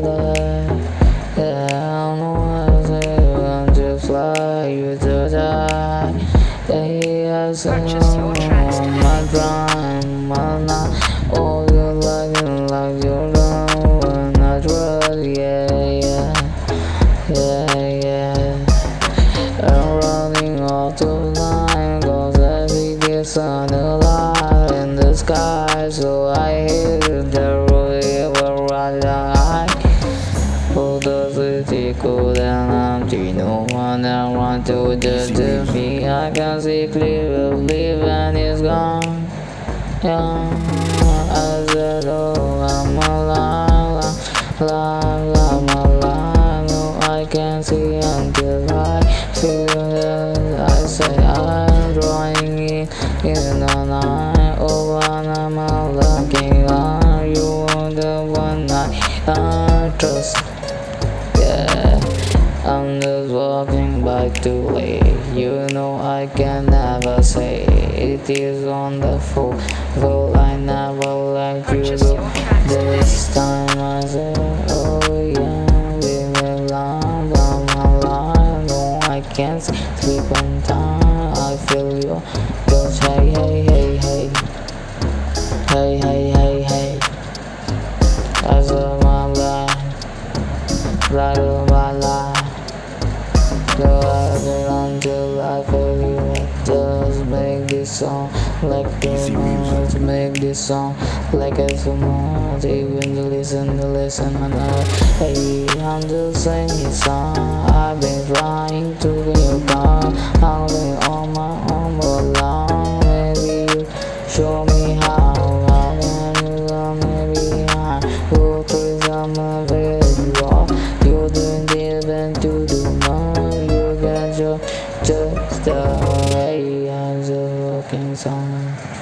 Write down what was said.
Yeah, I don't know what to do. You to die. Yeah, yeah, so My prime, my night. All your life, and like your love. When I drug, yeah, yeah. Yeah, yeah. I'm running off the line. Cause every day's on the in the sky. So I chỉ cô đang no one I want to to me I can see clear believe and it's gone yeah I said oh I'm alive alive I'm alive no I can see until I feel it I say I'm drawing in in the night oh when I'm looking on you. the one I, I trust yeah I'm just walking back to late You know I can never say It is wonderful. Well I never let you go your tracks today. This time I say Oh yeah Leave me alone my life No I can't sleep on time I feel you. touch Hey hey life Light of my life Go out there until I feel you Just make this song like the noise Make this song like it's a noise Even to listen, to listen and I Hey, I'm just singing song. I've been trying to be your car I've been on my own but long. Maybe you show me the way I'm looking song.